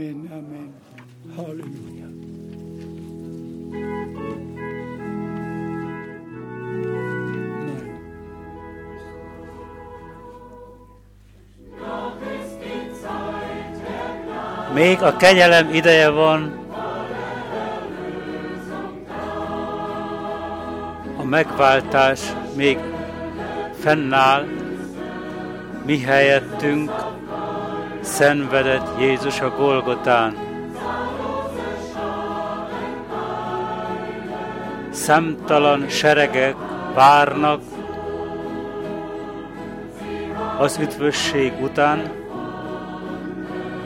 Amen, Amen. Halleluja. Még a kegyelem ideje van, a megváltás még fennáll, mi helyettünk szenvedett Jézus a Golgotán. Szemtalan seregek várnak az üdvösség után,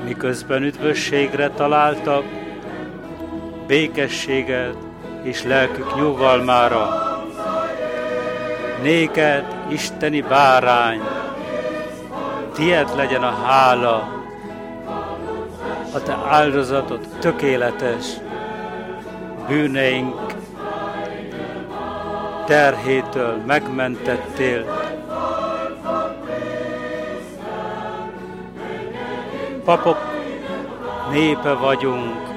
miközben üdvösségre találtak, békességet és lelkük nyugalmára. Néked, Isteni bárány, tied legyen a hála, a te áldozatod tökéletes, bűneink terhétől megmentettél, papok népe vagyunk.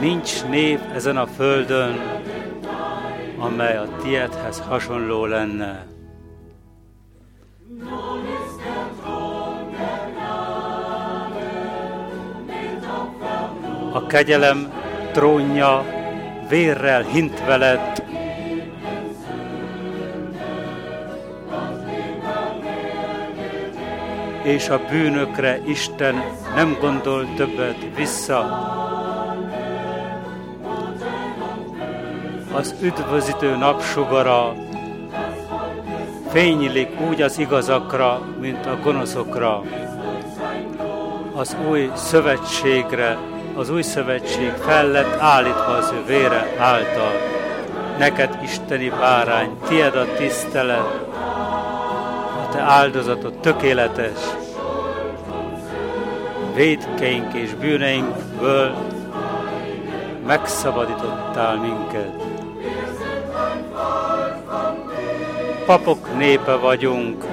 Nincs nép ezen a földön, amely a tiedhez hasonló lenne. Kegyelem trónja vérrel hintve lett, és a bűnökre Isten nem gondol többet vissza. Az üdvözítő napsugara fénylik úgy az igazakra, mint a gonoszokra. Az új szövetségre, az új szövetség fel lett állítva az ő vére által. Neked, Isteni bárány, tied a tisztelet, te áldozatod tökéletes. Védkeink és bűneinkből megszabadítottál minket. Papok népe vagyunk,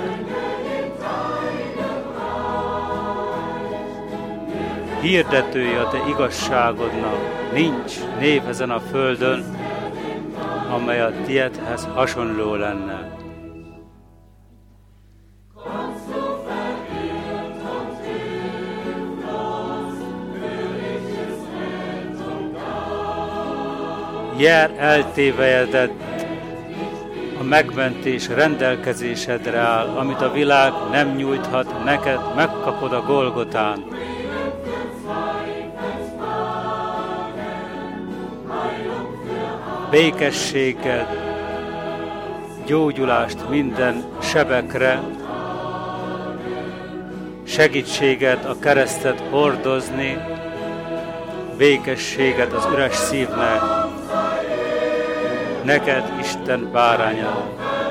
hirdetői a te igazságodnak, nincs név ezen a földön, amely a tiedhez hasonló lenne. jár eltévejedett, a megmentés rendelkezésedre áll, amit a világ nem nyújthat, neked megkapod a Golgotán. Békességet, gyógyulást minden sebekre, segítséget a keresztet hordozni, békességet az üres szívnek, Neked, Isten báránya,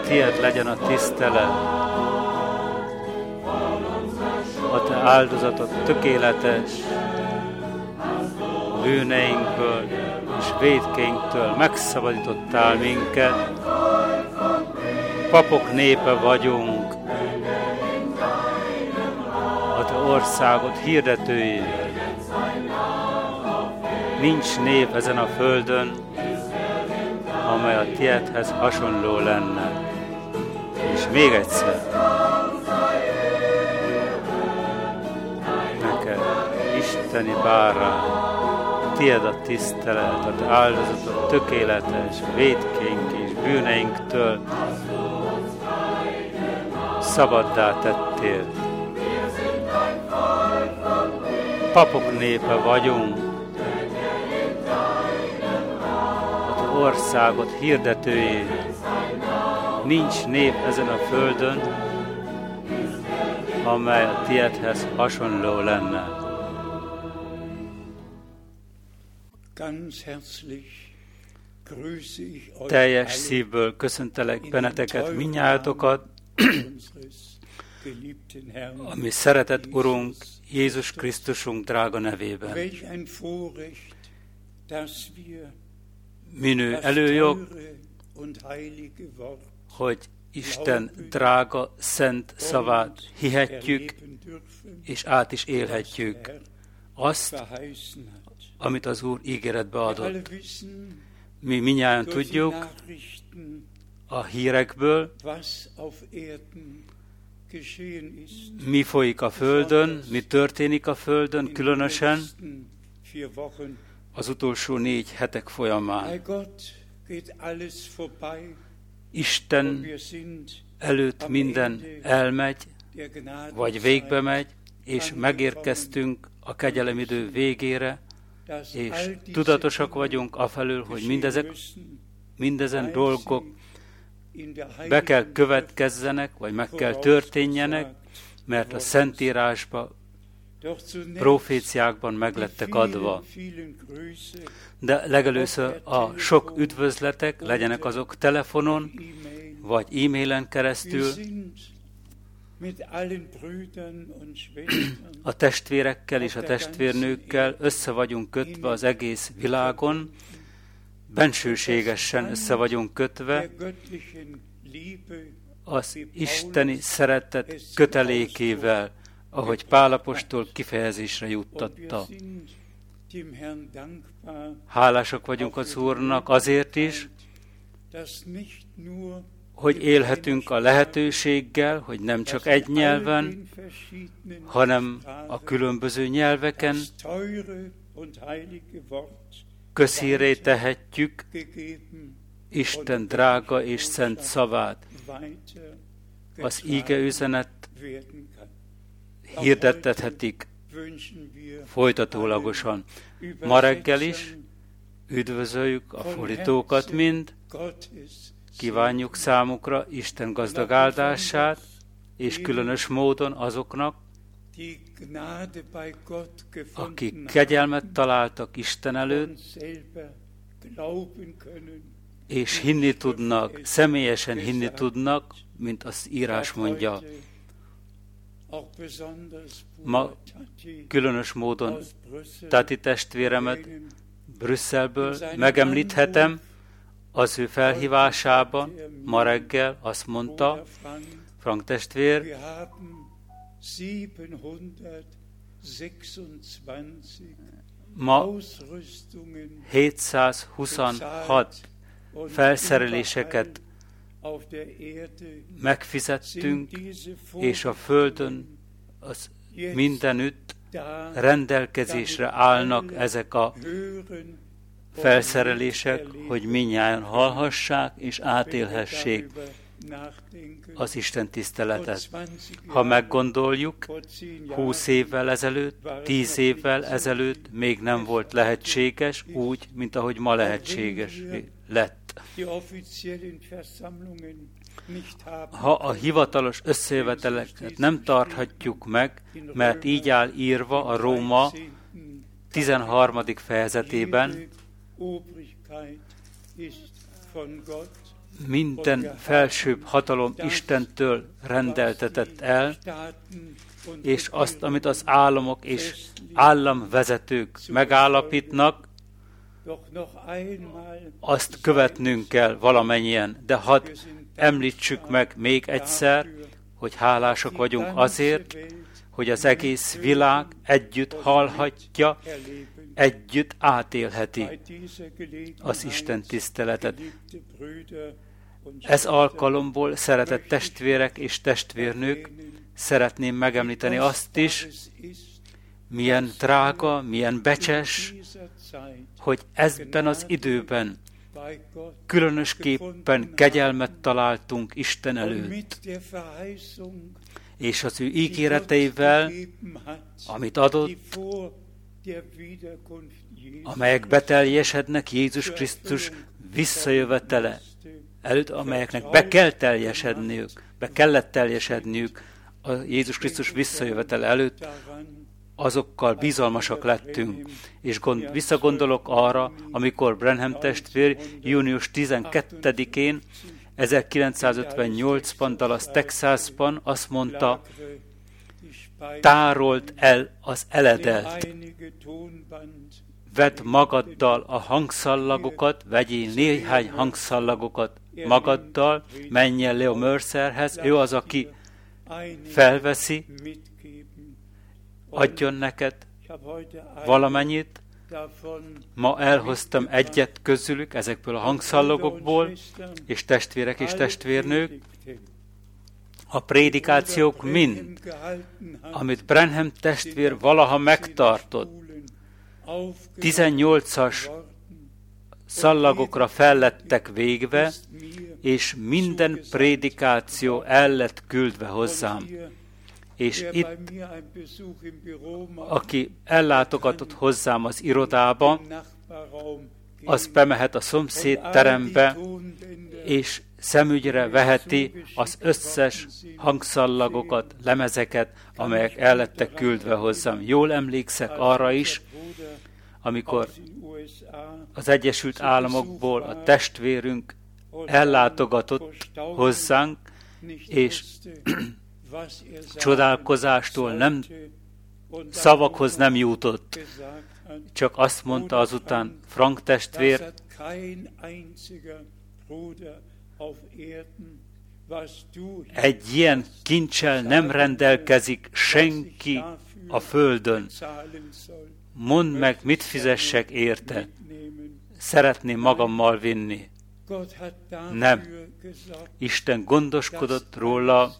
tiéd legyen a tisztelet. A te áldozatod tökéletes, bűneinkből védkeinktől megszabadítottál minket. Papok népe vagyunk, a te országod hirdetői. Nincs nép ezen a földön, amely a tiédhez hasonló lenne. És még egyszer, neked, Isteni bárány, tiéd a tisztelet, az áldozatot tökéletes, védkénk és bűneinktől szabaddá tettél. Papok népe vagyunk, országot hirdetőjé. Nincs nép ezen a földön, amely a tiedhez hasonló lenne. Teljes szívből köszöntelek benneteket, minnyájatokat, ami szeretett Urunk, Jézus Krisztusunk drága nevében. Minő előjog, hogy Isten drága, szent szavát hihetjük, és át is élhetjük. azt, amit az Úr ígéretbe adott. Mi minnyáján tudjuk a hírekből, mi folyik a Földön, mi történik a Földön, különösen az utolsó négy hetek folyamán. Isten előtt minden elmegy, vagy végbe megy, és megérkeztünk a kegyelemidő végére, és tudatosak vagyunk afelől, hogy mindezek, mindezen dolgok be kell következzenek, vagy meg kell történjenek, mert a Szentírásban, proféciákban meglettek adva. De legelőször a sok üdvözletek, legyenek azok telefonon, vagy e-mailen keresztül, a testvérekkel és a testvérnőkkel össze vagyunk kötve az egész világon, bensőségesen össze vagyunk kötve. az isteni szeretet kötelékével, ahogy Pálapostól kifejezésre juttatta. Hálásak vagyunk az Úrnak azért is, hogy élhetünk a lehetőséggel, hogy nem csak egy nyelven, hanem a különböző nyelveken közhíré tehetjük Isten drága és szent szavát. Az íge üzenet hirdettethetik folytatólagosan. Ma reggel is üdvözöljük a fordítókat mind, kívánjuk számukra Isten gazdag áldását, és különös módon azoknak, akik kegyelmet találtak Isten előtt, és hinni tudnak, személyesen hinni tudnak, mint az írás mondja. Ma különös módon Tati testvéremet Brüsszelből megemlíthetem, az ő felhívásában ma reggel azt mondta, Frank testvér, ma 726 felszereléseket megfizettünk, és a Földön az mindenütt rendelkezésre állnak ezek a felszerelések, hogy minnyáján hallhassák és átélhessék az Isten tiszteletet. Ha meggondoljuk, húsz évvel ezelőtt, tíz évvel ezelőtt még nem volt lehetséges úgy, mint ahogy ma lehetséges lett. Ha a hivatalos összejöveteleket nem tarthatjuk meg, mert így áll írva a Róma 13. fejezetében, minden felsőbb hatalom Istentől rendeltetett el, és azt, amit az államok és államvezetők megállapítnak, azt követnünk kell valamennyien, de hadd említsük meg még egyszer, hogy hálásak vagyunk azért, hogy az egész világ együtt hallhatja, együtt átélheti az Isten tiszteletet. Ez alkalomból, szeretett testvérek és testvérnők, szeretném megemlíteni azt is, milyen drága, milyen becses, hogy ezben az időben különösképpen kegyelmet találtunk Isten előtt, és az ő ígéreteivel, amit adott, amelyek beteljesednek Jézus Krisztus visszajövetele előtt, amelyeknek be kell teljesedniük, be kellett teljesedniük a Jézus Krisztus visszajövetele előtt, azokkal bizalmasak lettünk. És gond, visszagondolok arra, amikor Brenham testvér június 12-én 1958-ban Dallas, Texasban azt mondta, tárolt el az eledelt. Vedd magaddal a hangszallagokat, vegyél néhány hangszallagokat magaddal, menj el Leo Mercerhez, ő az, aki felveszi, adjon neked valamennyit. Ma elhoztam egyet közülük ezekből a hangszallagokból, és testvérek és testvérnők, a prédikációk mind, amit Brenham testvér valaha megtartott, 18-as szallagokra fellettek végve, és minden prédikáció el lett küldve hozzám. És itt, aki ellátogatott hozzám az irodába, az bemehet a szomszéd terembe, és szemügyre veheti az összes hangszallagokat, lemezeket, amelyek el lettek küldve hozzám. Jól emlékszek arra is, amikor az Egyesült Államokból a testvérünk ellátogatott hozzánk, és csodálkozástól nem szavakhoz nem jutott, csak azt mondta azután Frank testvér, egy ilyen kincsel nem rendelkezik senki a földön. Mondd meg, mit fizessek érte. Szeretném magammal vinni. Nem. Isten gondoskodott róla,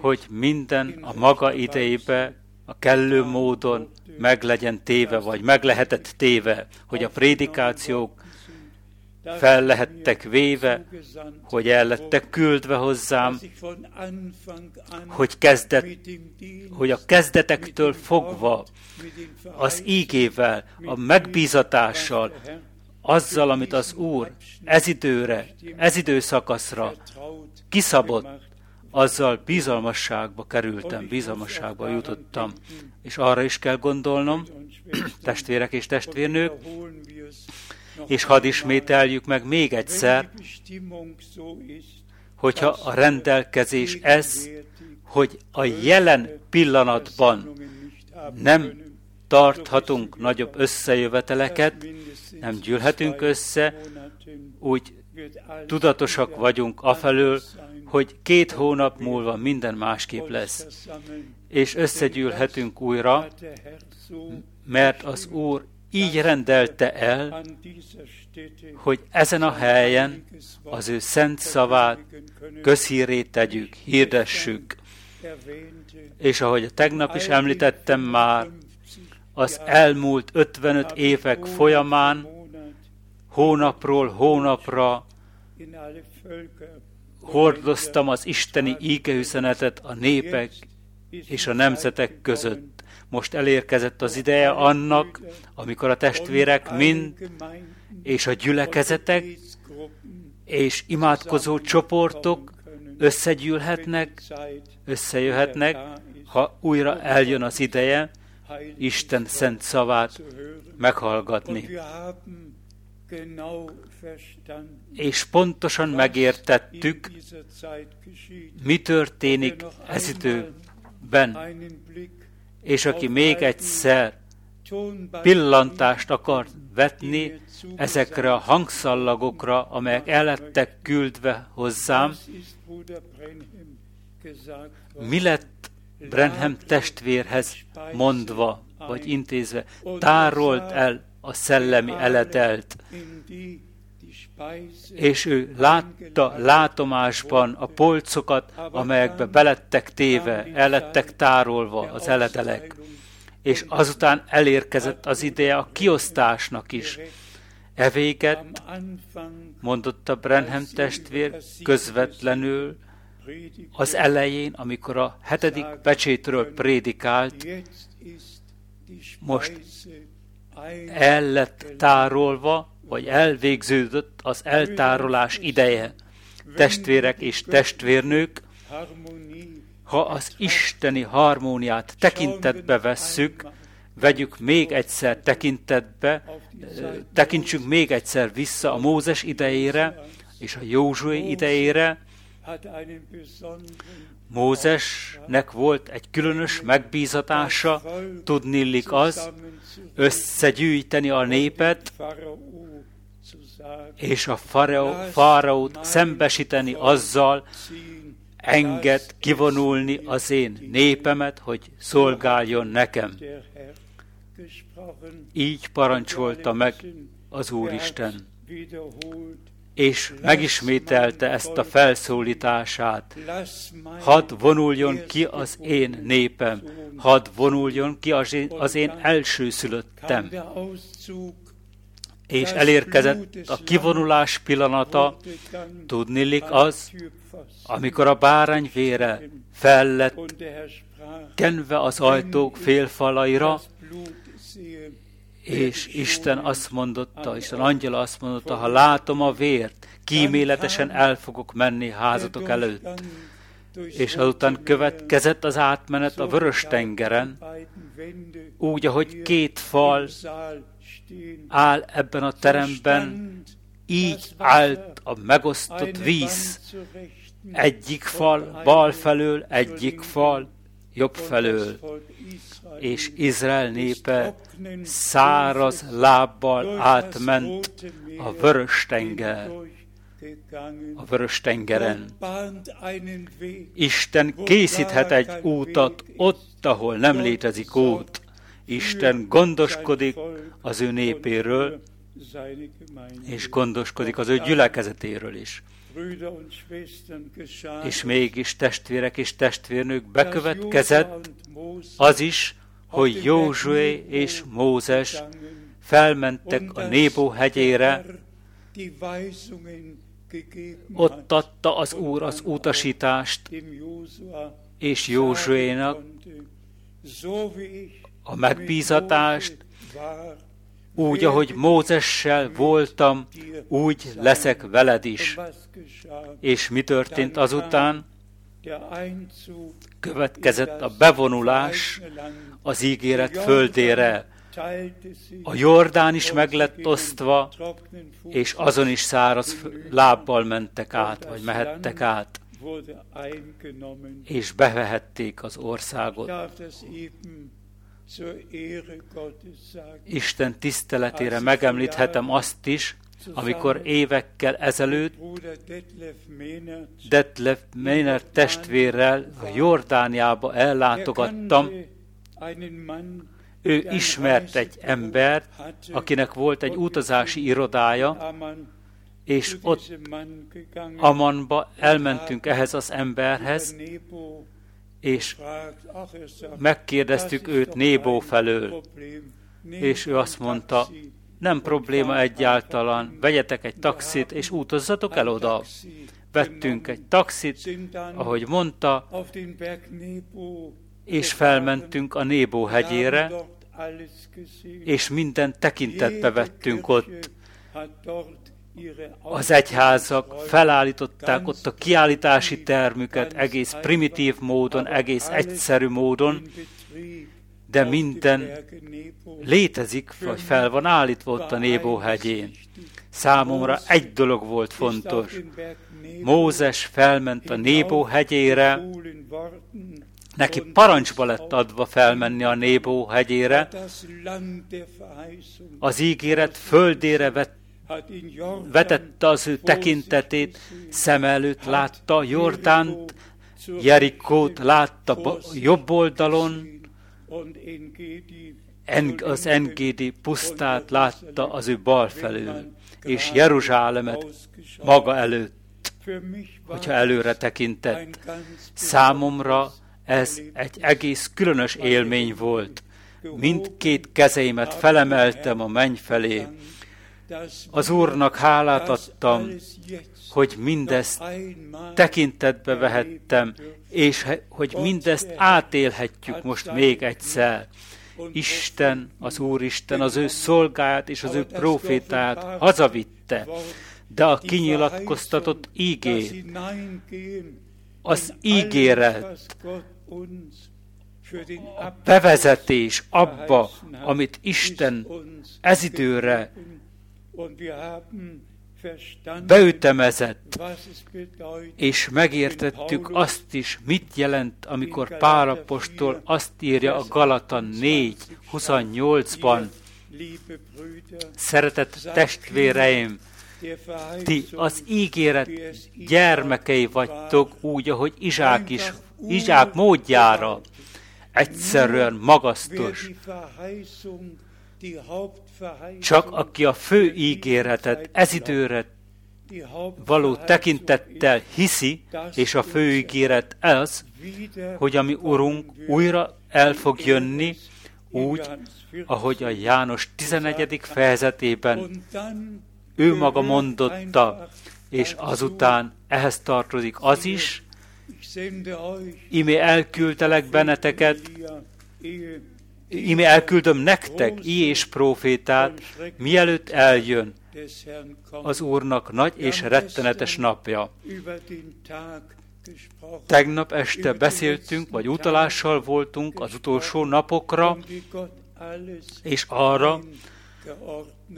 hogy minden a maga idejébe, a kellő módon meg legyen téve, vagy meg lehetett téve, hogy a prédikációk fel lehettek véve, hogy el lettek küldve hozzám, hogy, kezdet, hogy a kezdetektől fogva az ígével, a megbízatással, azzal, amit az Úr ez időre, ez időszakaszra kiszabott, azzal bizalmasságba kerültem, bizalmasságba jutottam. És arra is kell gondolnom, testvérek és testvérnők, és hadd ismételjük meg még egyszer, hogyha a rendelkezés ez, hogy a jelen pillanatban nem tarthatunk nagyobb összejöveteleket, nem gyűlhetünk össze, úgy tudatosak vagyunk afelől, hogy két hónap múlva minden másképp lesz, és összegyűlhetünk újra, mert az Úr így rendelte el, hogy ezen a helyen az ő szent szavát közhírét tegyük, hirdessük. És ahogy a tegnap is említettem már, az elmúlt 55 évek folyamán hónapról hónapra hordoztam az isteni ígeüzenetet a népek és a nemzetek között. Most elérkezett az ideje annak, amikor a testvérek mind és a gyülekezetek és imádkozó csoportok összegyűlhetnek, összejöhetnek, ha újra eljön az ideje, Isten szent szavát meghallgatni. És pontosan megértettük, mi történik ez időben. És aki még egyszer pillantást akar vetni ezekre a hangszallagokra, amelyek elettek küldve hozzám, mi lett Brenham testvérhez mondva, vagy intézve, tárolt el a szellemi eletelt, és ő látta látomásban a polcokat, amelyekbe belettek téve, elettek tárolva az eletelek, és azután elérkezett az ideje a kiosztásnak is. E véget, mondotta Brenham testvér közvetlenül, az elején, amikor a hetedik pecsétről prédikált, most el lett tárolva, vagy elvégződött az eltárolás ideje. Testvérek és testvérnők, ha az isteni harmóniát tekintetbe vesszük, vegyük még egyszer tekintetbe, tekintsünk még egyszer vissza a Mózes idejére és a Józsué idejére, Mózesnek volt egy különös megbízatása, tudnillik az, összegyűjteni a népet, és a fáraót szembesíteni azzal, enged kivonulni az én népemet, hogy szolgáljon nekem. Így parancsolta meg az Úristen, és megismételte ezt a felszólítását. Hadd vonuljon ki az én népem, hadd vonuljon ki az én, az én elsőszülöttem. És elérkezett a kivonulás pillanata, tudnilik az, amikor a bárány vére fel kenve az ajtók félfalaira, és Isten azt mondotta, Isten angyala azt mondotta, ha látom a vért, kíméletesen el fogok menni házatok előtt. És azután következett az átmenet a vörös tengeren, úgy, ahogy két fal áll ebben a teremben, így állt a megosztott víz. Egyik fal bal felől, egyik fal jobb felől, és Izrael népe száraz lábbal átment a vörös tenger, a vörös tengeren. Isten készíthet egy útat ott, ahol nem létezik út. Isten gondoskodik az ő népéről, és gondoskodik az ő gyülekezetéről is. És mégis testvérek és testvérnők bekövetkezett az is, hogy Józsué és Mózes felmentek a Nébó hegyére, ott adta az Úr az utasítást, és Józsuénak a megbízatást, úgy, ahogy Mózessel voltam, úgy leszek veled is. És mi történt azután? Következett a bevonulás az ígéret földére. A Jordán is meg lett osztva, és azon is száraz lábbal mentek át, vagy mehettek át, és bevehették az országot. Isten tiszteletére megemlíthetem azt is, amikor évekkel ezelőtt Detlef Méner testvérrel Jordániába ellátogattam, ő ismert egy embert, akinek volt egy utazási irodája, és ott Amanba elmentünk ehhez az emberhez, és megkérdeztük őt Nébó felől, és ő azt mondta, nem probléma egyáltalán, vegyetek egy taxit, és utazzatok el oda. Vettünk egy taxit, ahogy mondta, és felmentünk a Nébó hegyére, és minden tekintetbe vettünk ott. Az egyházak felállították ott a kiállítási termüket egész primitív módon, egész egyszerű módon, de minden létezik, vagy fel van állítva ott a Nébó hegyén. Számomra egy dolog volt fontos. Mózes felment a Nébó hegyére, neki parancsba lett adva felmenni a Nébó hegyére, az ígéret földére vett vetette az ő tekintetét, szem előtt látta Jordánt, Jerikót látta jobb oldalon, az Engédi pusztát látta az ő bal felül, és Jeruzsálemet maga előtt, hogyha előre tekintett. Számomra ez egy egész különös élmény volt. Mindkét kezeimet felemeltem a menny felé. Az Úrnak hálát adtam, hogy mindezt tekintetbe vehettem, és hogy mindezt átélhetjük most még egyszer. Isten, az Úristen az ő szolgáját és az ő profétáját hazavitte, de a kinyilatkoztatott ígér, az ígéret, a bevezetés abba, amit Isten ez időre beütemezett, és megértettük azt is, mit jelent, amikor Pálapostól azt írja a Galata 4, 28-ban, Szeretett testvéreim, ti az ígéret gyermekei vagytok úgy, ahogy Izsák is, Izsák módjára. egyszerűen magasztos. Csak aki a fő ígéretet ez időre való tekintettel hiszi, és a fő ígéret az, hogy a mi Urunk újra el fog jönni, úgy, ahogy a János 11. fejezetében ő maga mondotta, és azután ehhez tartozik az is, imé elküldtelek benneteket, imé elküldöm nektek i és profétát, mielőtt eljön az Úrnak nagy és rettenetes napja. Tegnap este beszéltünk, vagy utalással voltunk az utolsó napokra, és arra,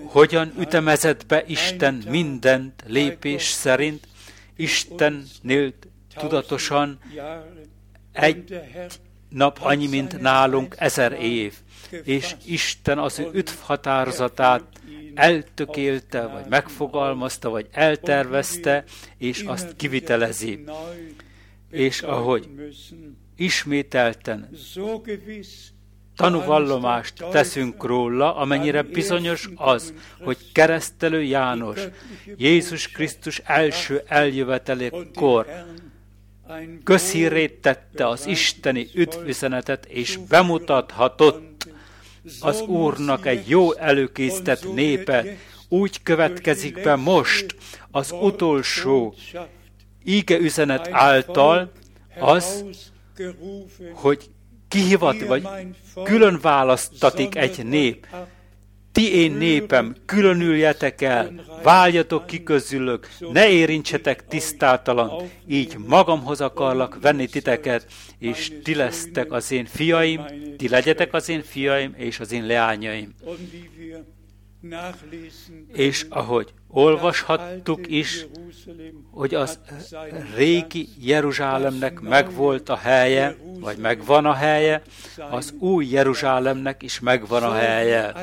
hogyan ütemezett be Isten mindent lépés szerint, Istennél tudatosan egy nap annyi, mint nálunk ezer év, és Isten az ő üdv határozatát eltökélte, vagy megfogalmazta, vagy eltervezte, és azt kivitelezi. És ahogy ismételten tanúvallomást teszünk róla, amennyire bizonyos az, hogy keresztelő János Jézus Krisztus első eljövetelékor közhírét tette az isteni üdvüzenetet, és bemutathatott az Úrnak egy jó előkészített népe. Úgy következik be most az utolsó íge üzenet által az, hogy kihivat, vagy külön választatik egy nép. Ti én népem, különüljetek el, váljatok ki közülök, ne érintsetek tisztátalan, így magamhoz akarlak venni titeket, és ti lesztek az én fiaim, ti legyetek az én fiaim, és az én leányaim. És ahogy olvashattuk is, hogy az régi Jeruzsálemnek megvolt a helye, vagy megvan a helye, az új Jeruzsálemnek is megvan a helye.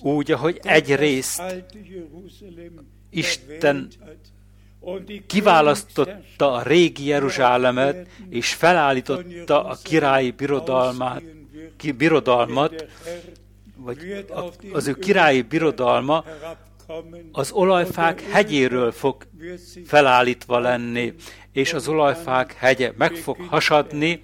Úgy, ahogy egy részt Isten kiválasztotta a régi Jeruzsálemet, és felállította a királyi birodalmát, ki, birodalmat, vagy az ő királyi birodalma az olajfák hegyéről fog felállítva lenni, és az olajfák hegye meg fog hasadni,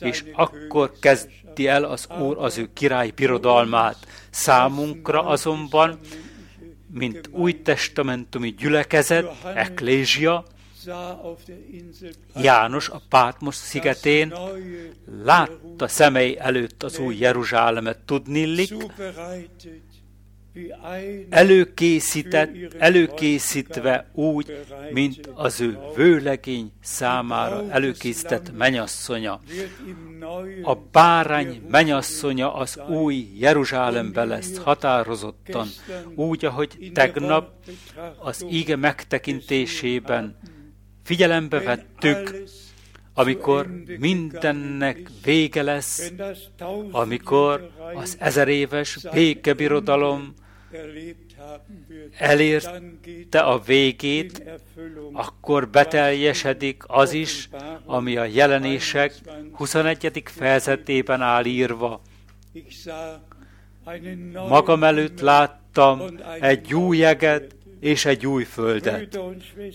és akkor kezdi el az Úr az ő király birodalmát. Számunkra azonban, mint új testamentumi gyülekezet, eklézsia, János a Pátmos szigetén látta szemei előtt az új Jeruzsálemet. Tudnillik, előkészített, előkészítve úgy, mint az ő vőlegény számára előkészített menyasszonya. A bárány menyasszonya az új Jeruzsálembe lesz határozottan, úgy, ahogy tegnap az íge megtekintésében figyelembe vettük, amikor mindennek vége lesz, amikor az ezer éves békebirodalom elérte a végét, akkor beteljesedik az is, ami a jelenések 21. fejezetében áll írva. Magam előtt láttam egy új jeget és egy új földet.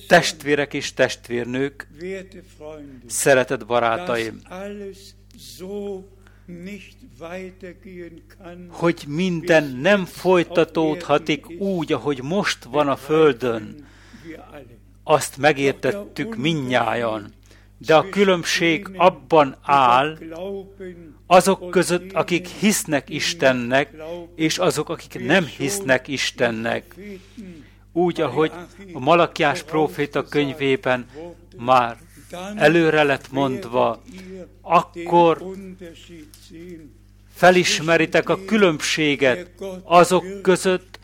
Testvérek és testvérnők, szeretett barátaim, hogy minden nem folytatódhatik úgy, ahogy most van a Földön. Azt megértettük minnyájan. De a különbség abban áll, azok között, akik hisznek Istennek, és azok, akik nem hisznek Istennek. Úgy, ahogy a Malakiás próféta könyvében már előre lett mondva, akkor felismeritek a különbséget azok között,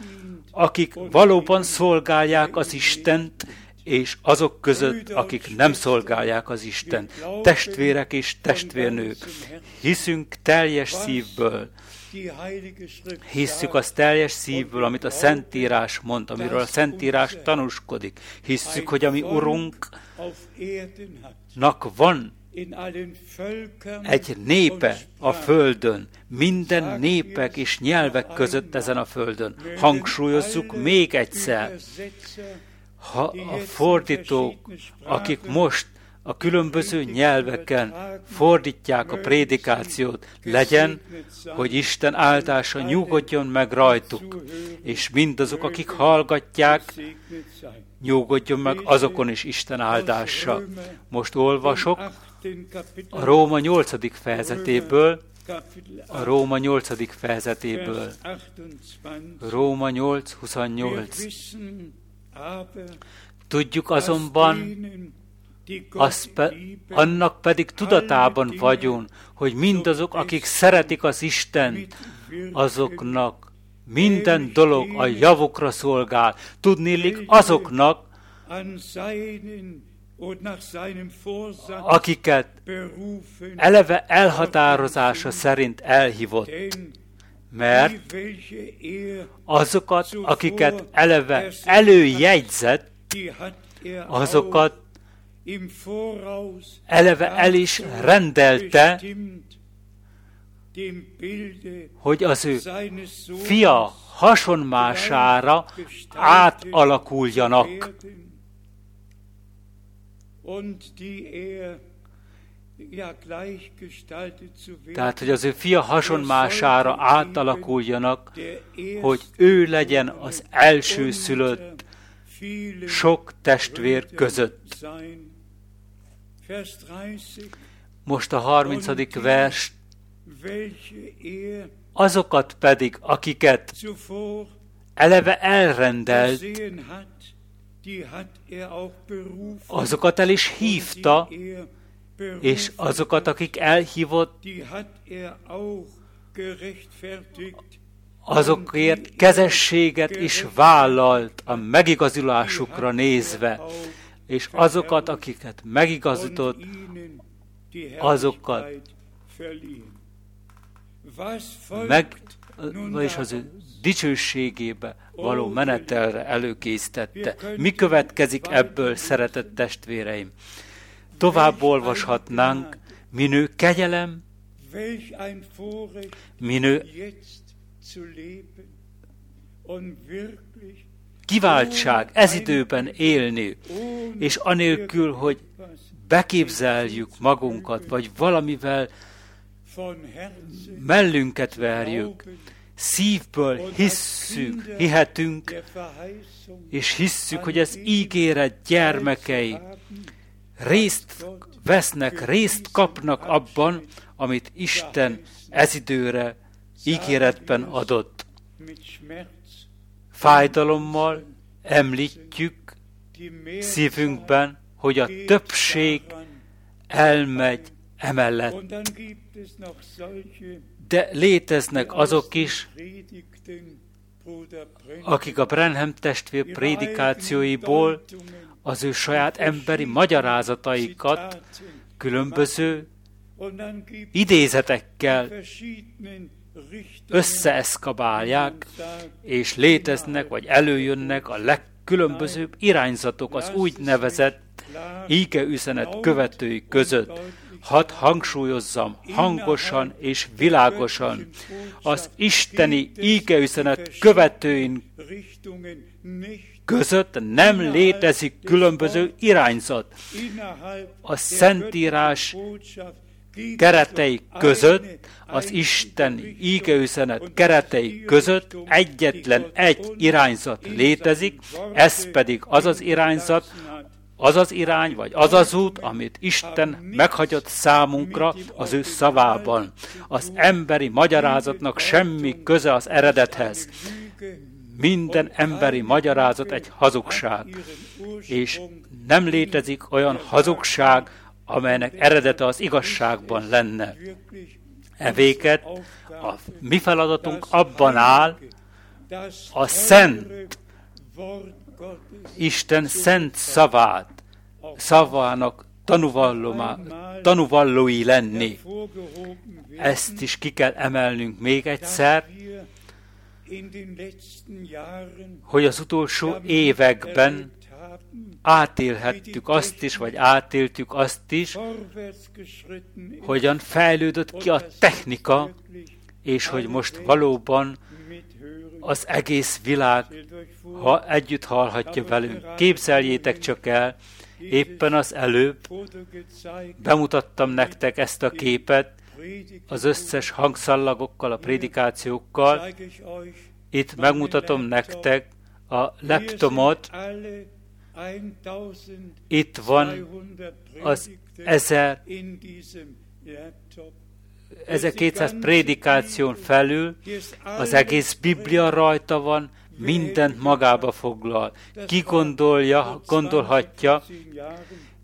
akik valóban szolgálják az Istent, és azok között, akik nem szolgálják az Isten, testvérek és testvérnők. Hiszünk teljes szívből, Hisszük az teljes szívből, amit a Szentírás mond, amiről a Szentírás tanúskodik. Hisszük, hogy a mi Urunknak van egy népe a földön, minden népek és nyelvek között ezen a földön. Hangsúlyozzuk még egyszer, ha a fordítók, akik most a különböző nyelveken fordítják a prédikációt, legyen, hogy Isten áldása nyugodjon meg rajtuk, és mindazok, akik hallgatják, nyugodjon meg azokon is Isten áldása. Most olvasok a Róma 8. fejezetéből, a Róma 8. fejezetéből. Róma 8, 28. Tudjuk azonban, az pe, annak pedig tudatában vagyunk, hogy mindazok, akik szeretik az Istent, azoknak minden dolog a javukra szolgál. Tudnélik azoknak, akiket eleve elhatározása szerint elhívott. Mert azokat, akiket eleve előjegyzett, azokat eleve el is rendelte, hogy az ő fia hasonmására átalakuljanak. Tehát, hogy az ő fia hasonmására átalakuljanak, hogy ő legyen az első szülött sok testvér között. Most a 30. vers. azokat pedig, akiket eleve elrendelt, azokat el is hívta, és azokat, akik elhívott, azokért kezességet is vállalt a megigazulásukra nézve, és azokat, akiket megigazított, azokat meg, vagyis az ő dicsőségébe való menetelre előkészítette. Mi következik ebből, szeretett testvéreim? Tovább olvashatnánk, minő kegyelem, minő kiváltság ez időben élni, és anélkül, hogy beképzeljük magunkat, vagy valamivel mellünket verjük, szívből hisszük, hihetünk, és hisszük, hogy az ígéret gyermekei részt vesznek, részt kapnak abban, amit Isten ez időre ígéretben adott. Fájdalommal említjük szívünkben, hogy a többség elmegy emellett. De léteznek azok is, akik a Brenham testvér prédikációiból az ő saját emberi magyarázataikat különböző idézetekkel összeeszkabálják, és léteznek, vagy előjönnek a legkülönbözőbb irányzatok az úgynevezett íge üzenet követői között. Hadd hangsúlyozzam hangosan és világosan, az isteni ígeüzenet követőin között nem létezik különböző irányzat. A Szentírás keretei között, az Isten ígeüzenet keretei között egyetlen egy irányzat létezik, ez pedig az az irányzat, az az irány, vagy az az út, amit Isten meghagyott számunkra az ő szavában. Az emberi magyarázatnak semmi köze az eredethez. Minden emberi magyarázat egy hazugság, és nem létezik olyan hazugság, amelynek eredete az igazságban lenne. Evéket a mi feladatunk abban áll, a szent Isten szent szavát, szavának tanúvallói lenni. Ezt is ki kell emelnünk még egyszer, hogy az utolsó években átélhettük azt is, vagy átéltük azt is, hogyan fejlődött ki a technika, és hogy most valóban az egész világ ha együtt hallhatja velünk. Képzeljétek csak el, éppen az előbb bemutattam nektek ezt a képet, az összes hangszallagokkal, a prédikációkkal. Itt megmutatom nektek a leptomot, itt van az 1000 1200 prédikáción felül az egész Biblia rajta van, mindent magába foglal. Ki gondolja, gondolhatja,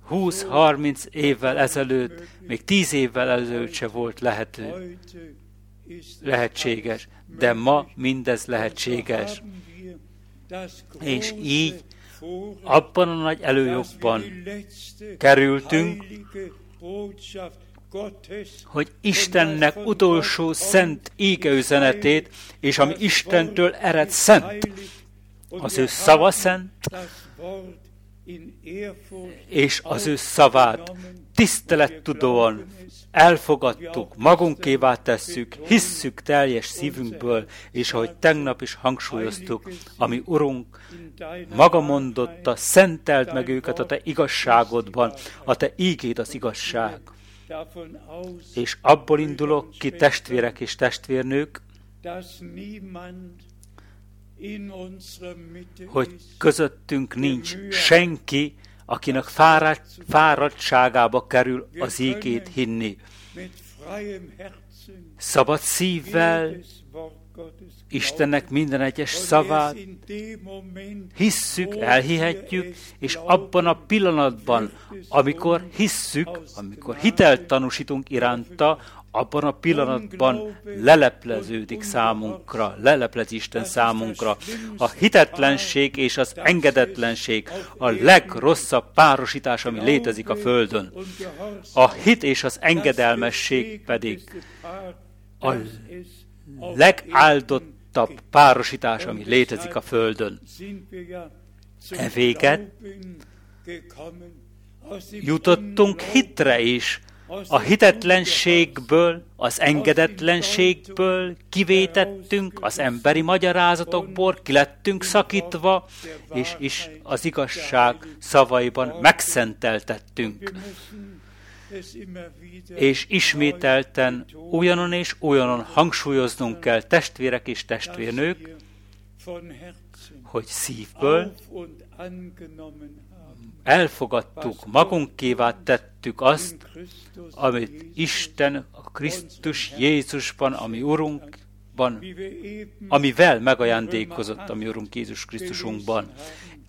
20-30 évvel ezelőtt, még 10 évvel ezelőtt se volt lehető, lehetséges, de ma mindez lehetséges. És így abban a nagy előjogban kerültünk, hogy Istennek utolsó szent égeüzenetét, és ami Istentől ered szent, az ő szava szent, és az ő szavát tisztelettudóan elfogadtuk, magunkévá tesszük, hisszük teljes szívünkből, és ahogy tegnap is hangsúlyoztuk, ami Urunk maga mondotta, szenteld meg őket a te igazságodban, a te ígéd az igazság. És abból indulok ki, testvérek és testvérnők, hogy közöttünk nincs senki, akinek fárad, fáradtságába kerül az ígét hinni. Szabad szívvel Istennek minden egyes szavát hisszük, elhihetjük, és abban a pillanatban, amikor hisszük, amikor hitelt tanúsítunk iránta, abban a pillanatban lelepleződik számunkra, leleplez Isten számunkra. A hitetlenség és az engedetlenség a legrosszabb párosítás, ami létezik a Földön. A hit és az engedelmesség pedig a legáldottabb párosítás, ami létezik a Földön. E véget. Jutottunk hitre is, a hitetlenségből, az engedetlenségből kivétettünk, az emberi magyarázatokból kilettünk szakítva, és is az igazság szavaiban megszenteltettünk és ismételten olyanon és olyanon hangsúlyoznunk kell testvérek és testvérnők, hogy szívből elfogadtuk, magunkévá tettük azt, amit Isten a Krisztus Jézusban, ami Urunkban, amivel megajándékozott a mi Urunk Jézus Krisztusunkban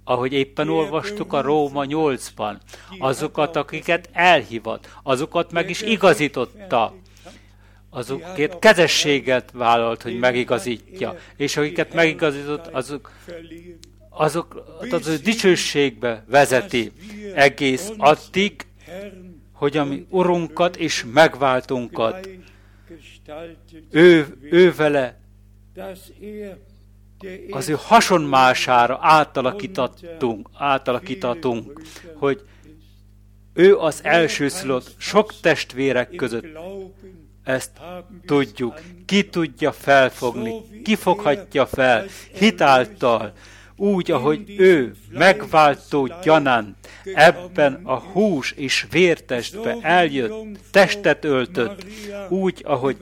ahogy éppen olvastuk a Róma 8-ban, azokat, akiket elhívott, azokat meg is igazította, azokért kezességet vállalt, hogy megigazítja, és akiket megigazított, azok, azok az ő dicsőségbe vezeti egész addig, hogy a mi Urunkat és megváltunkat ő, ő vele az ő hasonmására átalakítottunk, átalakítatunk, hogy ő az elsőszülött sok testvérek között. Ezt tudjuk. Ki tudja felfogni, ki foghatja fel hitáltal, úgy, ahogy ő megváltó gyanánt ebben a hús és vértestbe eljött, testet öltött, úgy, ahogy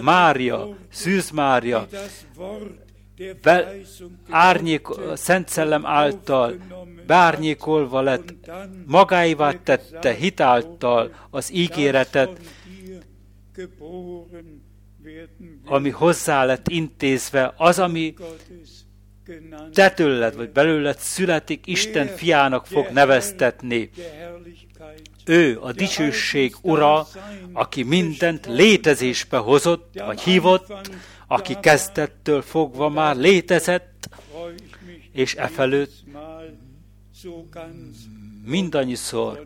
Mária, Szűz Mária be, árnyék, Szent Szellem által bárnyékolva lett, magáivá tette hitáltal az ígéretet, ami hozzá lett intézve, az, ami te tőled, vagy belőled születik, Isten fiának fog neveztetni. Ő a dicsőség ura, aki mindent létezésbe hozott, vagy hívott, aki kezdettől fogva már létezett, és e felőtt mindannyiszor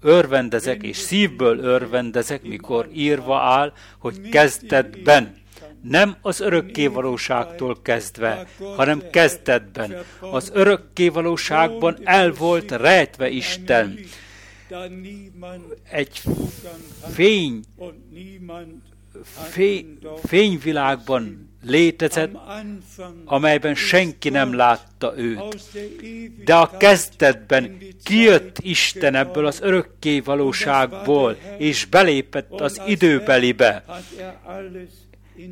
örvendezek és szívből örvendezek, mikor írva áll, hogy kezdetben, nem az örökkévalóságtól kezdve, hanem kezdetben. Az örökkévalóságban el volt rejtve Isten. Egy fény, fény fényvilágban létezett, amelyben senki nem látta őt. De a kezdetben kijött Isten ebből az örökké valóságból, és belépett az időbelibe,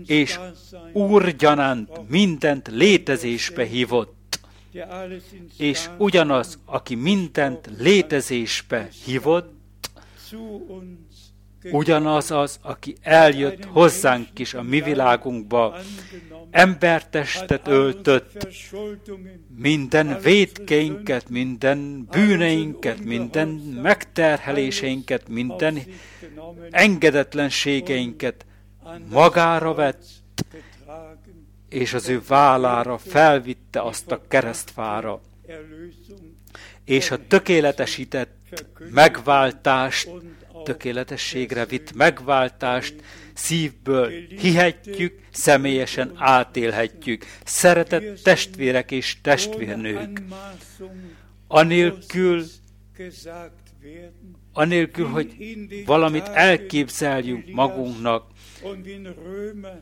és úrgyanánt mindent létezésbe hívott. És ugyanaz, aki mindent létezésbe hívott, ugyanaz az, aki eljött hozzánk is a mi világunkba, embertestet öltött, minden védkeinket, minden bűneinket, minden megterheléseinket, minden engedetlenségeinket magára vett, és az ő vállára felvitte azt a keresztfára, és a tökéletesített megváltást tökéletességre vitt megváltást szívből hihetjük, személyesen átélhetjük. Szeretett testvérek és testvérnők, anélkül, anélkül, hogy valamit elképzeljünk magunknak,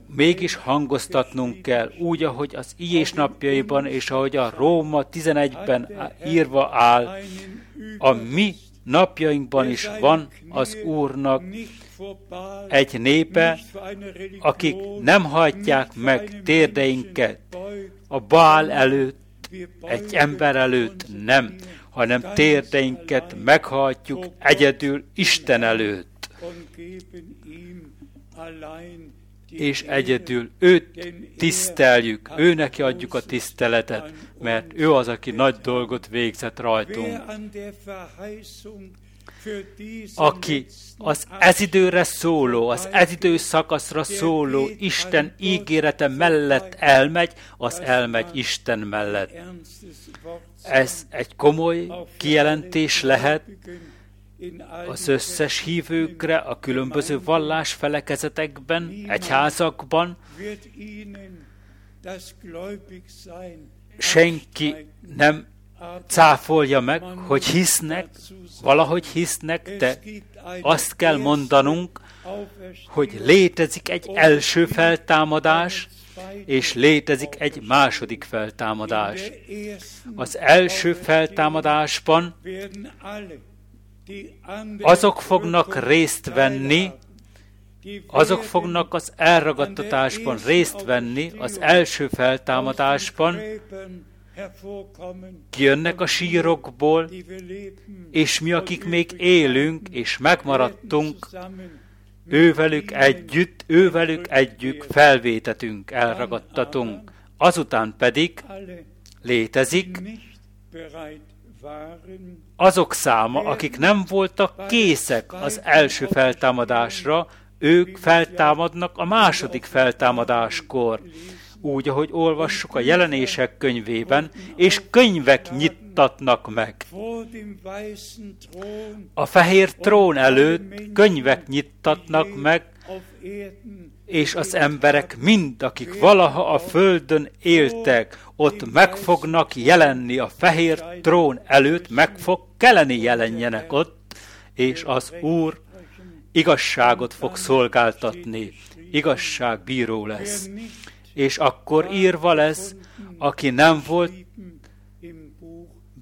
mégis hangoztatnunk kell, úgy, ahogy az Ijés napjaiban és ahogy a Róma 11-ben írva áll, a mi napjainkban is van az Úrnak egy népe, akik nem hajtják meg térdeinket. a bál előtt, egy ember előtt nem, hanem térdeinket meghajtjuk egyedül Isten előtt és egyedül őt tiszteljük, ő neki adjuk a tiszteletet, mert ő az, aki nagy dolgot végzett rajtunk. Aki az ez időre szóló, az ez idő szakaszra szóló Isten ígérete mellett elmegy, az elmegy Isten mellett. Ez egy komoly kijelentés lehet, az összes hívőkre a különböző vallásfelekezetekben, egyházakban. Senki nem cáfolja meg, hogy hisznek, valahogy hisznek, de azt kell mondanunk, hogy létezik egy első feltámadás, és létezik egy második feltámadás. Az első feltámadásban azok fognak részt venni, azok fognak az elragadtatásban részt venni, az első feltámadásban, kijönnek a sírokból, és mi, akik még élünk és megmaradtunk, ővelük együtt, ővelük együtt felvétetünk, elragadtatunk. Azután pedig létezik azok száma, akik nem voltak készek az első feltámadásra, ők feltámadnak a második feltámadáskor, úgy, ahogy olvassuk a jelenések könyvében, és könyvek nyittatnak meg. A fehér trón előtt könyvek nyittatnak meg, és az emberek mind, akik valaha a földön éltek, ott meg fognak jelenni a fehér trón előtt, meg fog keleni jelenjenek ott, és az Úr igazságot fog szolgáltatni, igazságbíró lesz. És akkor írva lesz, aki nem volt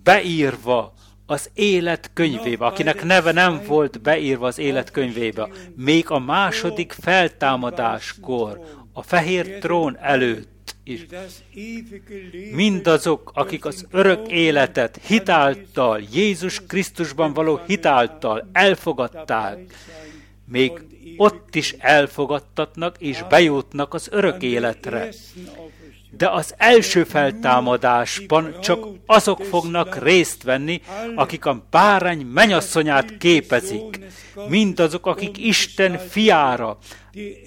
beírva az élet könyvébe, akinek neve nem volt beírva az élet könyvébe, még a második feltámadáskor, a fehér trón előtt is. Mindazok, akik az örök életet hitáltal, Jézus Krisztusban való hitáltal elfogadták, még ott is elfogadtatnak és bejutnak az örök életre. De az első feltámadásban csak azok fognak részt venni, akik a bárány menyasszonyát képezik, mindazok, akik Isten fiára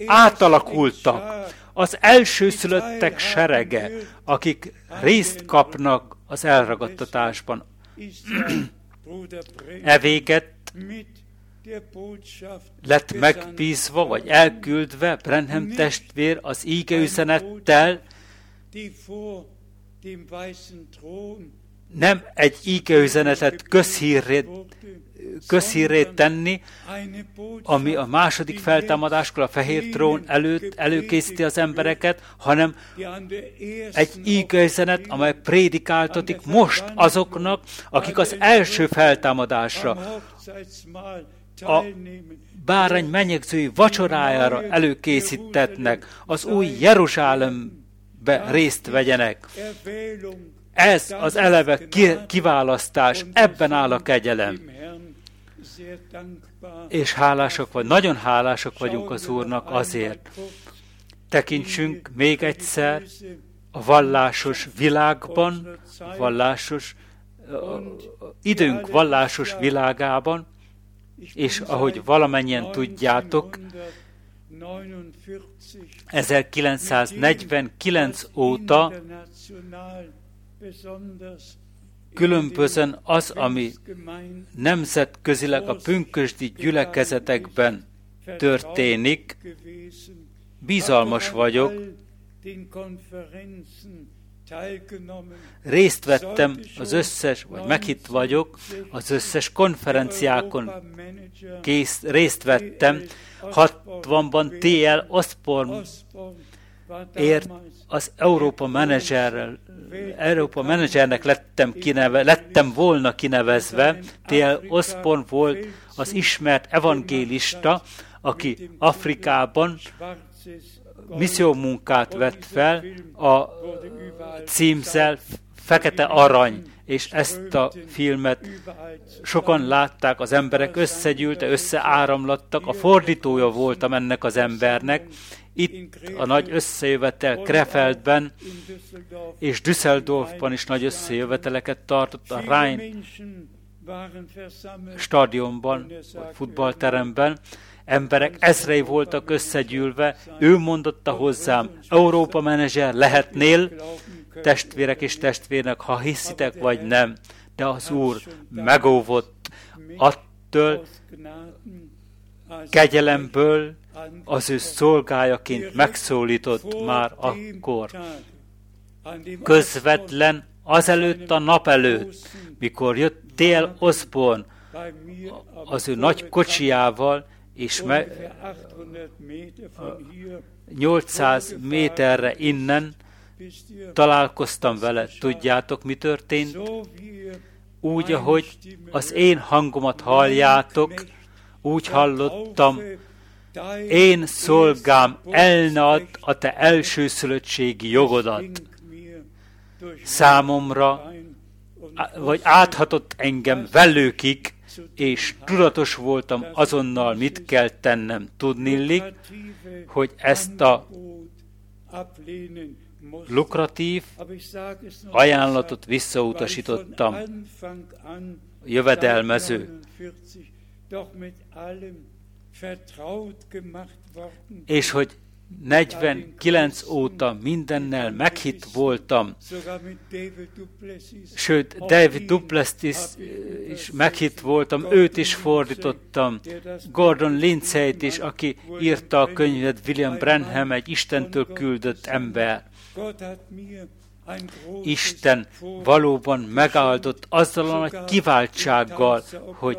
átalakultak, az elsőszülöttek serege, akik részt kapnak az elragadtatásban. e véget lett megbízva, vagy elküldve Brenham testvér az íge üzenettel, nem egy íge üzenetet közhírrét, közhírrét tenni, ami a második feltámadáskor a fehér trón előtt előkészíti az embereket, hanem egy ígőzenet, amely prédikáltatik most azoknak, akik az első feltámadásra, a bárány menyegzői vacsorájára előkészítetnek, az új Jeruzsálembe részt vegyenek. Ez az eleve kiválasztás, ebben áll a kegyelem. És hálások vagy, nagyon hálások vagyunk az Úrnak azért. Tekintsünk még egyszer a vallásos világban, vallásos időnk vallásos világában, és ahogy valamennyien tudjátok, 1949 óta különbözön az, ami nemzetközileg a pünkösdi gyülekezetekben történik. Bizalmas vagyok, Részt vettem az összes, vagy meghitt vagyok, az összes konferenciákon kész, részt vettem. 60-ban T.L. Osborne ért az Európa menedzserrel, Európa menedzsernek lettem, kineve, lettem volna kinevezve. T.L. Osborne volt az ismert evangélista, aki Afrikában munkát vett fel a címszel Fekete Arany, és ezt a filmet sokan látták, az emberek összegyűlte, összeáramlattak, a fordítója voltam ennek az embernek, itt a nagy összejövetel Krefeldben és Düsseldorfban is nagy összejöveteleket tartott a Rhein stadionban, vagy futballteremben, emberek ezrei voltak összegyűlve, ő mondotta hozzám, Európa menedzser lehetnél, testvérek és testvérnek, ha hiszitek vagy nem, de az Úr megóvott attól, kegyelemből az ő szolgájaként megszólított már akkor. Közvetlen azelőtt a nap előtt, mikor jött Tél Osborne az ő nagy kocsijával, és me, 800 méterre innen találkoztam vele. Tudjátok, mi történt? Úgy, ahogy az én hangomat halljátok, úgy hallottam, én szolgám elne a te elsőszülöttségi jogodat. Számomra, vagy áthatott engem velőkig, és tudatos voltam azonnal, mit kell tennem. Tudnillik, hogy ezt a lukratív ajánlatot visszautasítottam, jövedelmező. És hogy 49 óta mindennel meghitt voltam, sőt, David Duplessis is meghitt voltam, őt is fordítottam, Gordon Lindsay-t is, aki írta a könyvet, William Branham, egy Istentől küldött ember. Isten valóban megáldott azzal a nagy kiváltsággal, hogy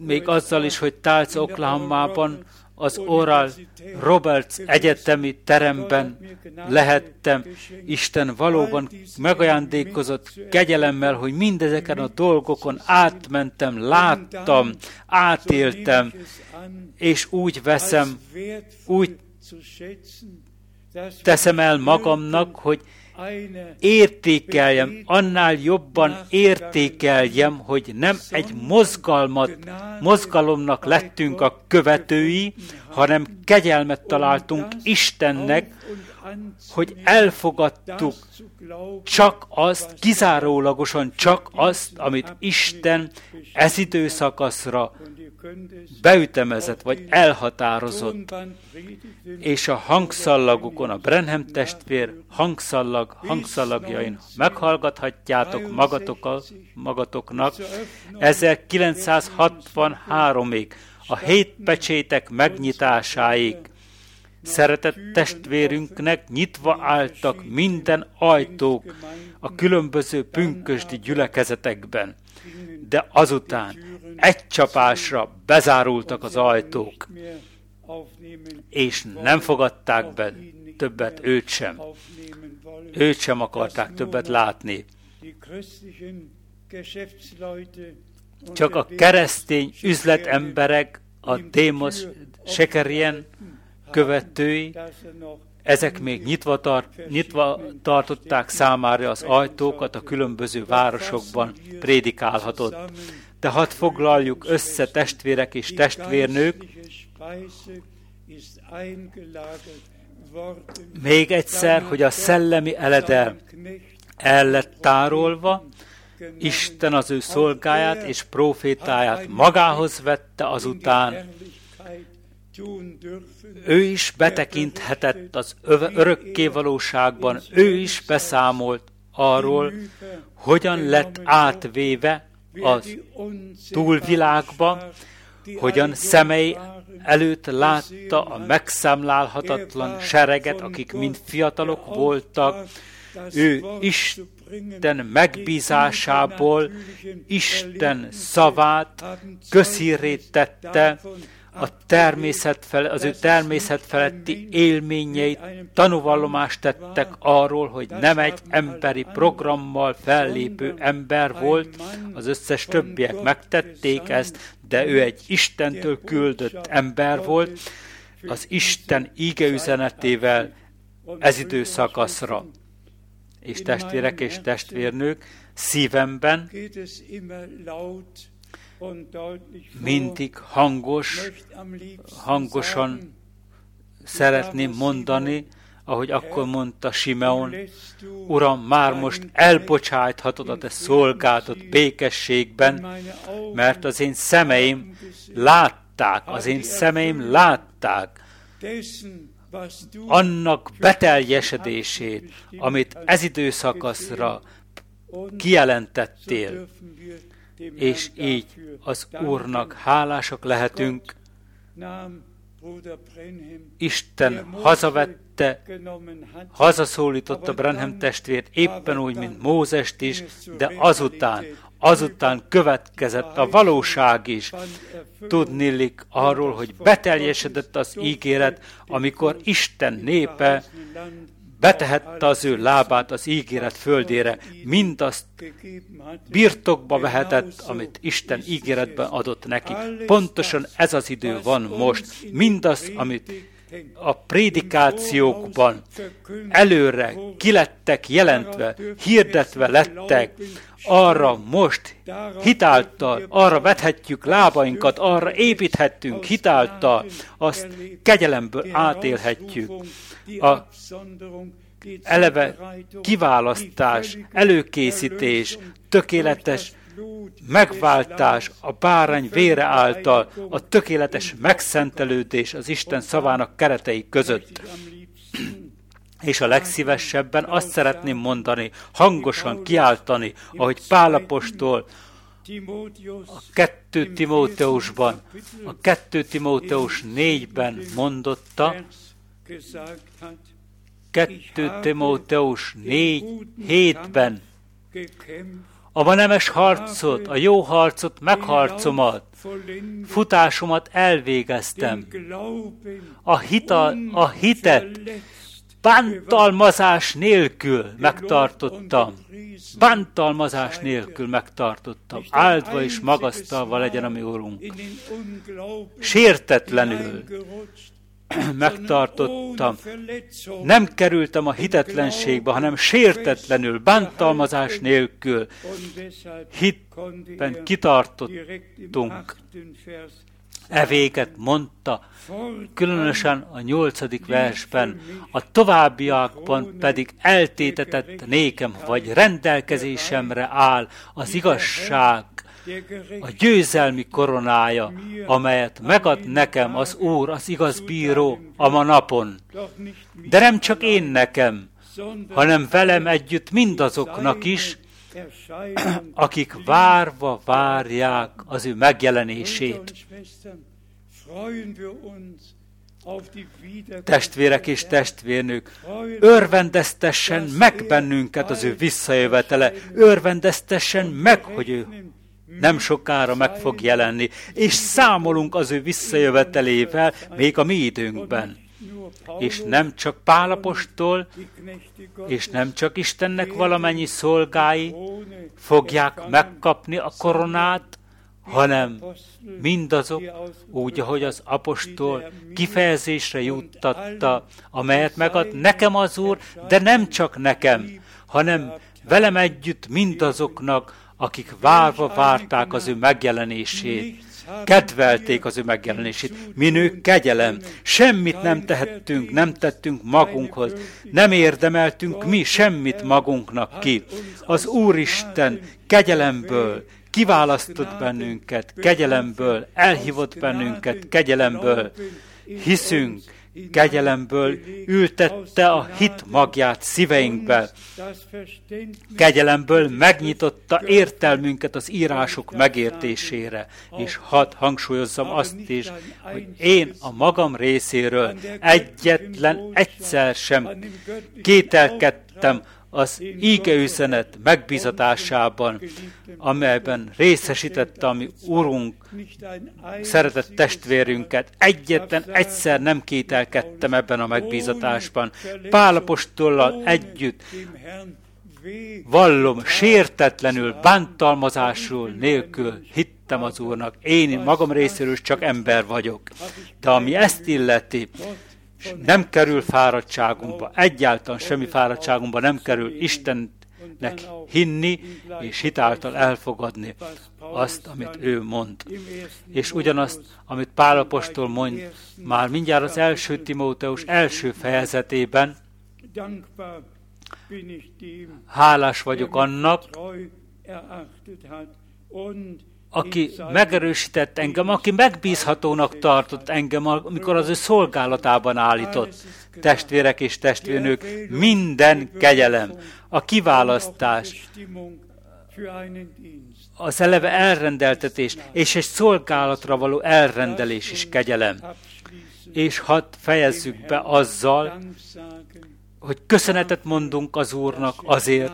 még azzal is, hogy Tálc Oklahomában az Oral Roberts egyetemi teremben lehettem. Isten valóban megajándékozott kegyelemmel, hogy mindezeken a dolgokon átmentem, láttam, átéltem, és úgy veszem, úgy teszem el magamnak, hogy értékeljem, annál jobban értékeljem, hogy nem egy mozgalmat, mozgalomnak lettünk a követői, hanem kegyelmet találtunk Istennek, hogy elfogadtuk csak azt, kizárólagosan csak azt, amit Isten ez időszakaszra beütemezett, vagy elhatározott, és a hangszallagukon, a Brenhem testvér hangszallag, hangszallagjain meghallgathatjátok magatokkal, magatoknak 1963-ig, a hét pecsétek megnyitásáig. Szeretett testvérünknek nyitva álltak minden ajtók a különböző pünkösdi gyülekezetekben, de azután egy csapásra bezárultak az ajtók, és nem fogadták be többet őt sem. Őt sem akarták többet látni. Csak a keresztény üzletemberek, a Démos Sekerien követői, ezek még nyitva, tart, nyitva tartották számára az ajtókat a különböző városokban prédikálhatott. De hadd foglaljuk össze testvérek és testvérnők, még egyszer, hogy a szellemi eledel el lett tárolva, Isten az ő szolgáját és profétáját magához vette azután, ő is betekinthetett az örökké valóságban, ő is beszámolt arról, hogyan lett átvéve az túlvilágba, hogyan szemei előtt látta a megszámlálhatatlan sereget, akik mind fiatalok voltak, ő Isten megbízásából Isten szavát közhírré tette, a természet fele, az ő természet feletti élményeit tanúvallomást tettek arról, hogy nem egy emberi programmal fellépő ember volt, az összes többiek megtették ezt, de ő egy Istentől küldött ember volt, az Isten íge üzenetével ez időszakaszra. És testvérek és testvérnők, szívemben mindig hangos, hangosan szeretném mondani, ahogy akkor mondta Simeon, Uram, már most elbocsájthatod a te szolgádat békességben, mert az én szemeim látták, az én szemeim látták annak beteljesedését, amit ez időszakaszra kijelentettél, és így az Úrnak hálásak lehetünk. Isten hazavette, hazaszólította Brenhem testvért éppen úgy, mint Mózest is, de azután, azután következett a valóság is. Tudnélik arról, hogy beteljesedett az ígéret, amikor Isten népe betehette az ő lábát az ígéret földére, mindazt birtokba vehetett, amit Isten ígéretben adott neki. Pontosan ez az idő van most. Mindaz, amit a prédikációkban előre kilettek jelentve, hirdetve lettek, arra most hitáltal, arra vethetjük lábainkat, arra építhettünk hitáltal, azt kegyelemből átélhetjük. A eleve kiválasztás, előkészítés, tökéletes megváltás a bárány vére által, a tökéletes megszentelődés az Isten szavának keretei között. És a legszívesebben azt szeretném mondani, hangosan kiáltani, ahogy Pálapostól a 2 Timóteusban, a 2 Timóteus 4-ben mondotta, 2 Timóteus 4 7-ben a vanemes harcot, a jó harcot megharcomat, futásomat elvégeztem. A, hita, a hitet bántalmazás nélkül megtartottam. Bántalmazás nélkül megtartottam. Áldva és magasztalva legyen a mi Úrunk. Sértetlenül megtartottam. Nem kerültem a hitetlenségbe, hanem sértetlenül, bántalmazás nélkül. Hitben kitartottunk. E véget mondta, különösen a nyolcadik versben, a továbbiakban pedig eltétetett nékem, vagy rendelkezésemre áll az igazság, a győzelmi koronája, amelyet megad nekem az Úr, az igaz bíró a ma napon. De nem csak én nekem, hanem velem együtt mindazoknak is, akik várva várják az ő megjelenését. Testvérek és testvérnők, örvendeztessen meg bennünket az ő visszajövetele, örvendeztessen meg, hogy ő nem sokára meg fog jelenni, és számolunk az ő visszajövetelével még a mi időnkben. És nem csak Pálapostól, és nem csak Istennek valamennyi szolgái fogják megkapni a koronát, hanem mindazok, úgy, ahogy az apostol kifejezésre juttatta, amelyet megad nekem az Úr, de nem csak nekem, hanem velem együtt mindazoknak, akik várva várták az ő megjelenését, kedvelték az ő megjelenését. Mi nők kegyelem, semmit nem tehettünk, nem tettünk magunkhoz, nem érdemeltünk mi semmit magunknak ki. Az Úristen kegyelemből kiválasztott bennünket, kegyelemből elhívott bennünket, kegyelemből hiszünk, kegyelemből ültette a hit magját szíveinkbe. Kegyelemből megnyitotta értelmünket az írások megértésére. És hadd hangsúlyozzam azt is, hogy én a magam részéről egyetlen egyszer sem kételkedtem az ígeüzenet megbízatásában, amelyben részesítette a mi Urunk, szeretett testvérünket. Egyetlen egyszer nem kételkedtem ebben a megbízatásban. Pálapostollal együtt vallom, sértetlenül, bántalmazásul nélkül hittem az Úrnak. Én magam részéről csak ember vagyok. De ami ezt illeti, nem kerül fáradtságunkba, egyáltalán semmi fáradtságunkba nem kerül Istennek hinni, és hitáltal elfogadni azt, amit ő mond. És ugyanazt, amit Pálapostól mond, már mindjárt az első Timóteus első fejezetében, hálás vagyok annak, aki megerősített engem, aki megbízhatónak tartott engem, amikor az ő szolgálatában állított. Testvérek és testvérnők, minden kegyelem, a kiválasztás, az eleve elrendeltetés és egy szolgálatra való elrendelés is kegyelem. És hadd fejezzük be azzal, hogy köszönetet mondunk az Úrnak azért,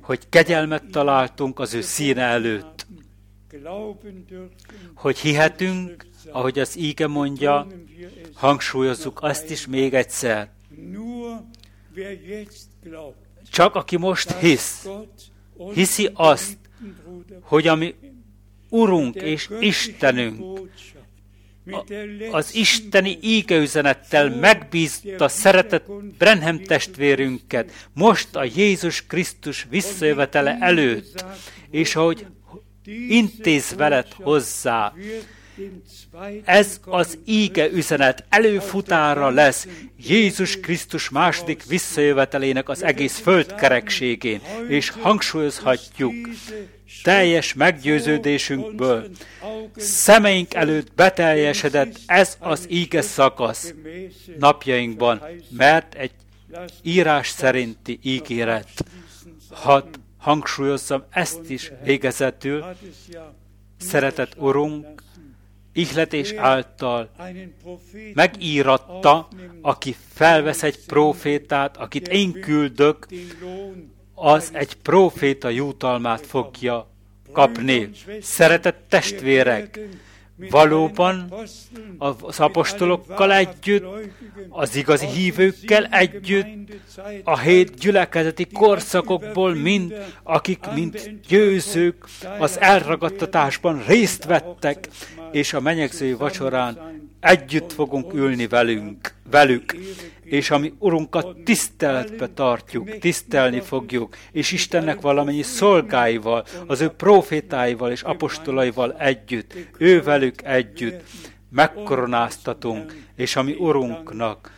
hogy kegyelmet találtunk az ő színe előtt hogy hihetünk, ahogy az íge mondja, hangsúlyozzuk azt is még egyszer. Csak aki most hisz, hiszi azt, hogy ami Urunk és Istenünk az isteni ígeüzenettel megbízta szeretett Brenhem testvérünket. Most a Jézus Krisztus visszajövetele előtt, és ahogy intéz veled hozzá. Ez az íge üzenet előfutára lesz Jézus Krisztus második visszajövetelének az egész földkerekségén, és hangsúlyozhatjuk teljes meggyőződésünkből. Szemeink előtt beteljesedett ez az íge szakasz napjainkban, mert egy írás szerinti ígéret. Hadd hangsúlyozzam ezt is végezetül, szeretett Urunk, ihletés által megíratta, aki felvesz egy profétát, akit én küldök, az egy proféta jutalmát fogja kapni. Szeretett testvérek, valóban az apostolokkal együtt, az igazi hívőkkel együtt, a hét gyülekezeti korszakokból mind, akik mint győzők az elragadtatásban részt vettek, és a menyegző vacsorán együtt fogunk ülni velünk, velük, és ami Urunkat tiszteletbe tartjuk, tisztelni fogjuk, és Istennek valamennyi szolgáival, az ő profétáival és apostolaival együtt, ő velük együtt, megkoronáztatunk, és ami Urunknak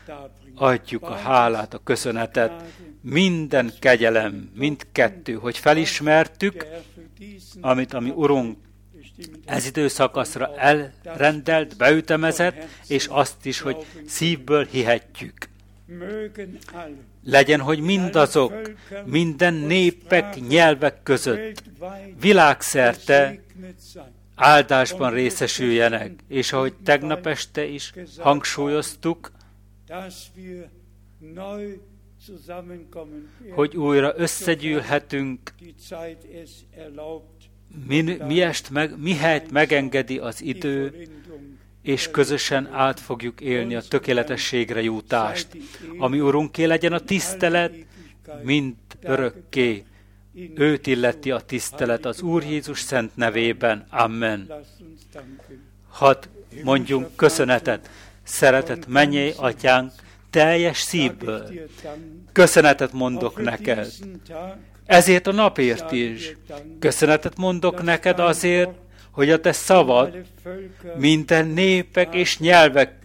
adjuk a hálát, a köszönetet, minden kegyelem, mindkettő, hogy felismertük, amit a mi Urunk ez időszakaszra elrendelt, beütemezett, és azt is, hogy szívből hihetjük. Legyen, hogy mindazok, minden népek, nyelvek között, világszerte áldásban részesüljenek, és ahogy tegnap este is hangsúlyoztuk, hogy újra összegyűlhetünk, mi, miest meg, mihelyt megengedi az idő, és közösen át fogjuk élni a tökéletességre jutást. Ami Urunké legyen a tisztelet, mint örökké. Őt illeti a tisztelet az Úr Jézus szent nevében. Amen. Hadd mondjunk köszönetet, szeretet mennyei atyánk, teljes szívből. Köszönetet mondok neked. Ezért a napért is. Köszönetet mondok neked azért, hogy a te szavad minden népek és nyelvek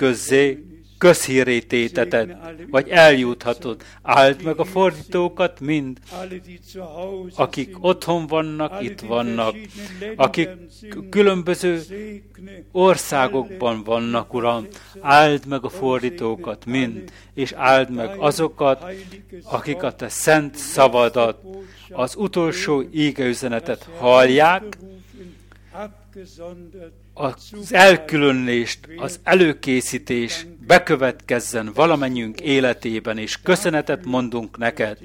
közé közhírététeted, vagy eljuthatod. Áld meg a fordítókat mind, akik otthon vannak, itt vannak, akik különböző országokban vannak, Uram. Áld meg a fordítókat mind, és áld meg azokat, akik a te szent szavadat, az utolsó ígeüzenetet hallják, az elkülönlést, az előkészítés bekövetkezzen valamennyünk életében, és köszönetet mondunk neked,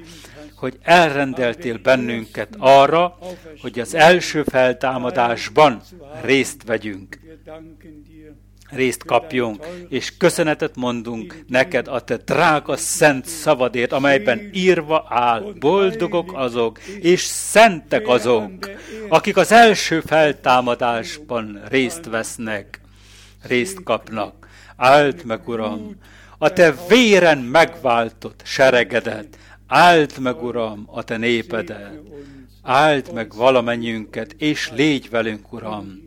hogy elrendeltél bennünket arra, hogy az első feltámadásban részt vegyünk részt kapjunk, és köszönetet mondunk neked a te drága szent szavadért, amelyben írva áll, boldogok azok, és szentek azok, akik az első feltámadásban részt vesznek, részt kapnak. Áld meg, Uram, a te véren megváltott seregedet, áld meg, Uram, a te népedet, áld meg valamennyünket, és légy velünk, Uram,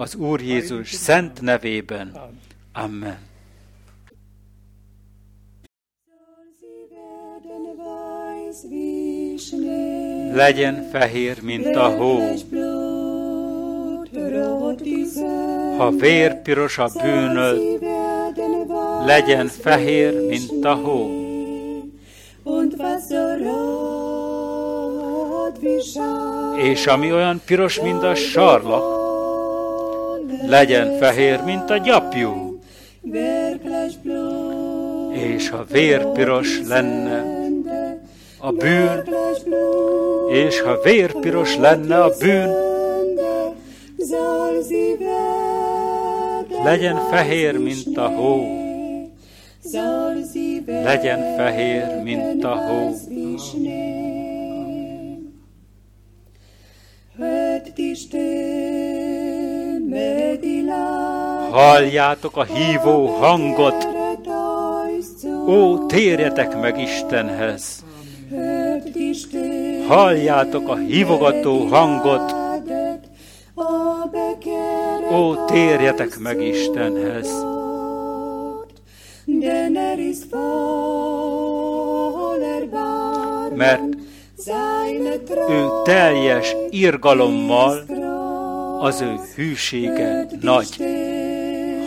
az Úr Jézus szent nevében. Amen. Legyen fehér, mint a hó. Ha vér piros a bűnöd, legyen fehér, mint a hó. És ami olyan piros, mint a sarlak, legyen fehér, mint a gyapjú, és ha vérpiros lenne a bűn, és ha vérpiros lenne a bűn, legyen fehér, mint a hó, legyen fehér, mint a hó. Hört die Halljátok a hívó hangot, ó, térjetek meg Istenhez! Halljátok a hívogató hangot, ó, térjetek meg Istenhez! Mert ő teljes irgalommal az ő hűsége nagy.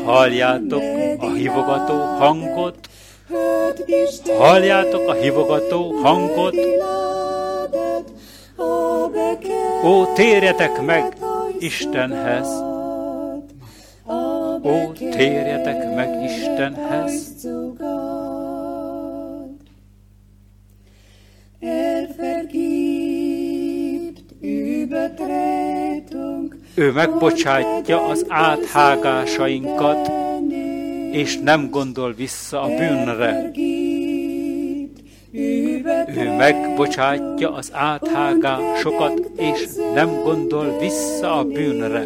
Halljátok a hívogató hangot, halljátok a hívogató hangot, Ó, térjetek meg Istenhez! Ó, térjetek meg Istenhez! Er vergibt Übertretung ő megbocsátja az áthágásainkat, és nem gondol vissza a bűnre. Ő megbocsátja az áthágásokat, és nem gondol vissza a bűnre.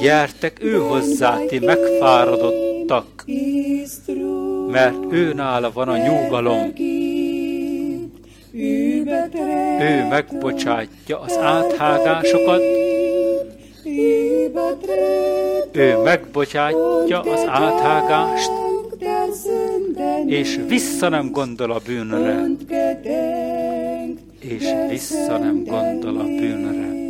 Gyertek ő hozzá, ti megfáradottak, mert ő nála van a nyugalom. Ő megbocsátja az áthágásokat, ő megbocsátja az áthágást, és vissza nem gondol a bűnre, és vissza nem gondol a bűnre.